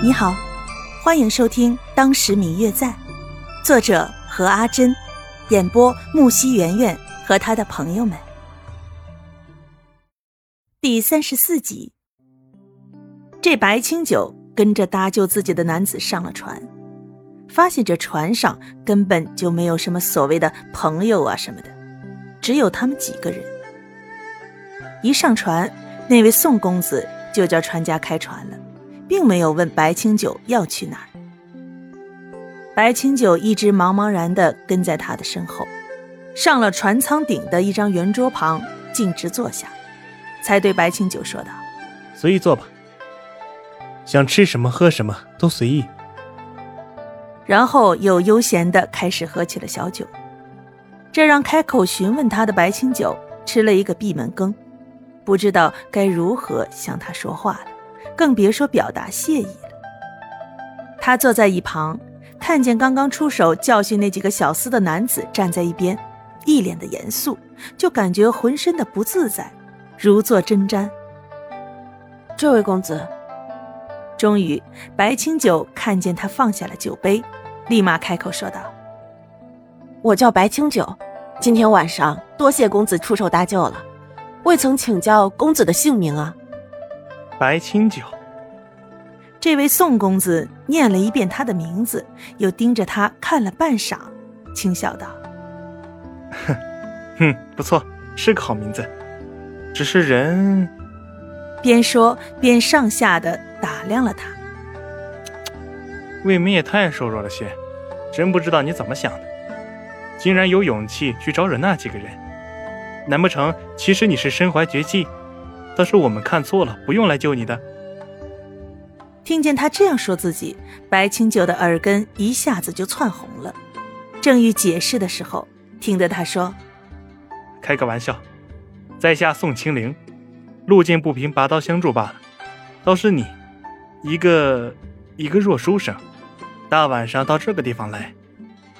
你好，欢迎收听《当时明月在》，作者何阿珍，演播木西圆圆和他的朋友们。第三十四集，这白清九跟着搭救自己的男子上了船，发现这船上根本就没有什么所谓的朋友啊什么的，只有他们几个人。一上船，那位宋公子就叫船家开船了。并没有问白清九要去哪儿。白清九一直茫茫然地跟在他的身后，上了船舱顶的一张圆桌旁，径直坐下，才对白清九说道：“随意坐吧，想吃什么喝什么都随意。”然后又悠闲地开始喝起了小酒，这让开口询问他的白清九吃了一个闭门羹，不知道该如何向他说话了。更别说表达谢意了。他坐在一旁，看见刚刚出手教训那几个小厮的男子站在一边，一脸的严肃，就感觉浑身的不自在，如坐针毡。这位公子，终于白清九看见他放下了酒杯，立马开口说道：“我叫白清九，今天晚上多谢公子出手搭救了，未曾请教公子的姓名啊。”白清九，这位宋公子念了一遍他的名字，又盯着他看了半晌，轻笑道：“哼，哼，不错，是个好名字。只是人……”边说边上下的打量了他。未免也太瘦弱了些，真不知道你怎么想的，竟然有勇气去招惹那几个人。难不成其实你是身怀绝技？倒是我们看错了，不用来救你的。听见他这样说自己，白清九的耳根一下子就窜红了。正欲解释的时候，听得他说：“开个玩笑，在下宋清灵，路见不平拔刀相助罢了。倒是你，一个一个弱书生，大晚上到这个地方来，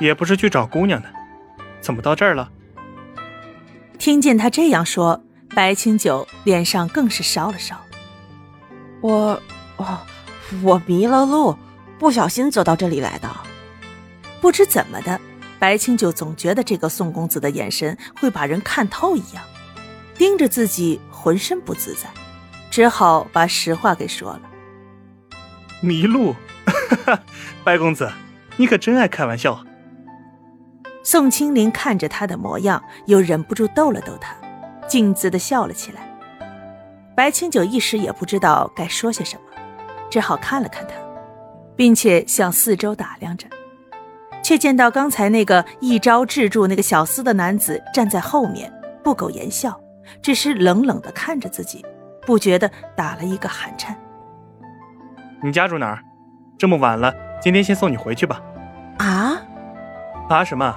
也不是去找姑娘的，怎么到这儿了？”听见他这样说。白清九脸上更是烧了烧。我，哦，我迷了路，不小心走到这里来的。不知怎么的，白清九总觉得这个宋公子的眼神会把人看透一样，盯着自己浑身不自在，只好把实话给说了。迷路，白公子，你可真爱开玩笑。宋清林看着他的模样，又忍不住逗了逗他。径自的笑了起来，白清九一时也不知道该说些什么，只好看了看他，并且向四周打量着，却见到刚才那个一招制住那个小厮的男子站在后面，不苟言笑，只是冷冷的看着自己，不觉得打了一个寒颤。你家住哪儿？这么晚了，今天先送你回去吧。啊？啊什么？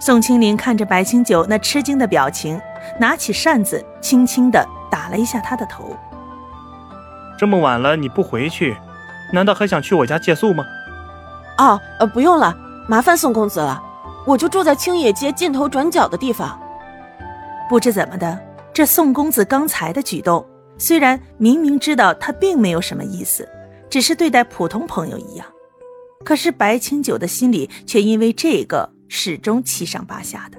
宋清林看着白清九那吃惊的表情，拿起扇子，轻轻地打了一下他的头。这么晚了，你不回去，难道还想去我家借宿吗？哦，呃，不用了，麻烦宋公子了，我就住在青野街尽头转角的地方。不知怎么的，这宋公子刚才的举动，虽然明明知道他并没有什么意思，只是对待普通朋友一样，可是白清九的心里却因为这个。始终七上八下的。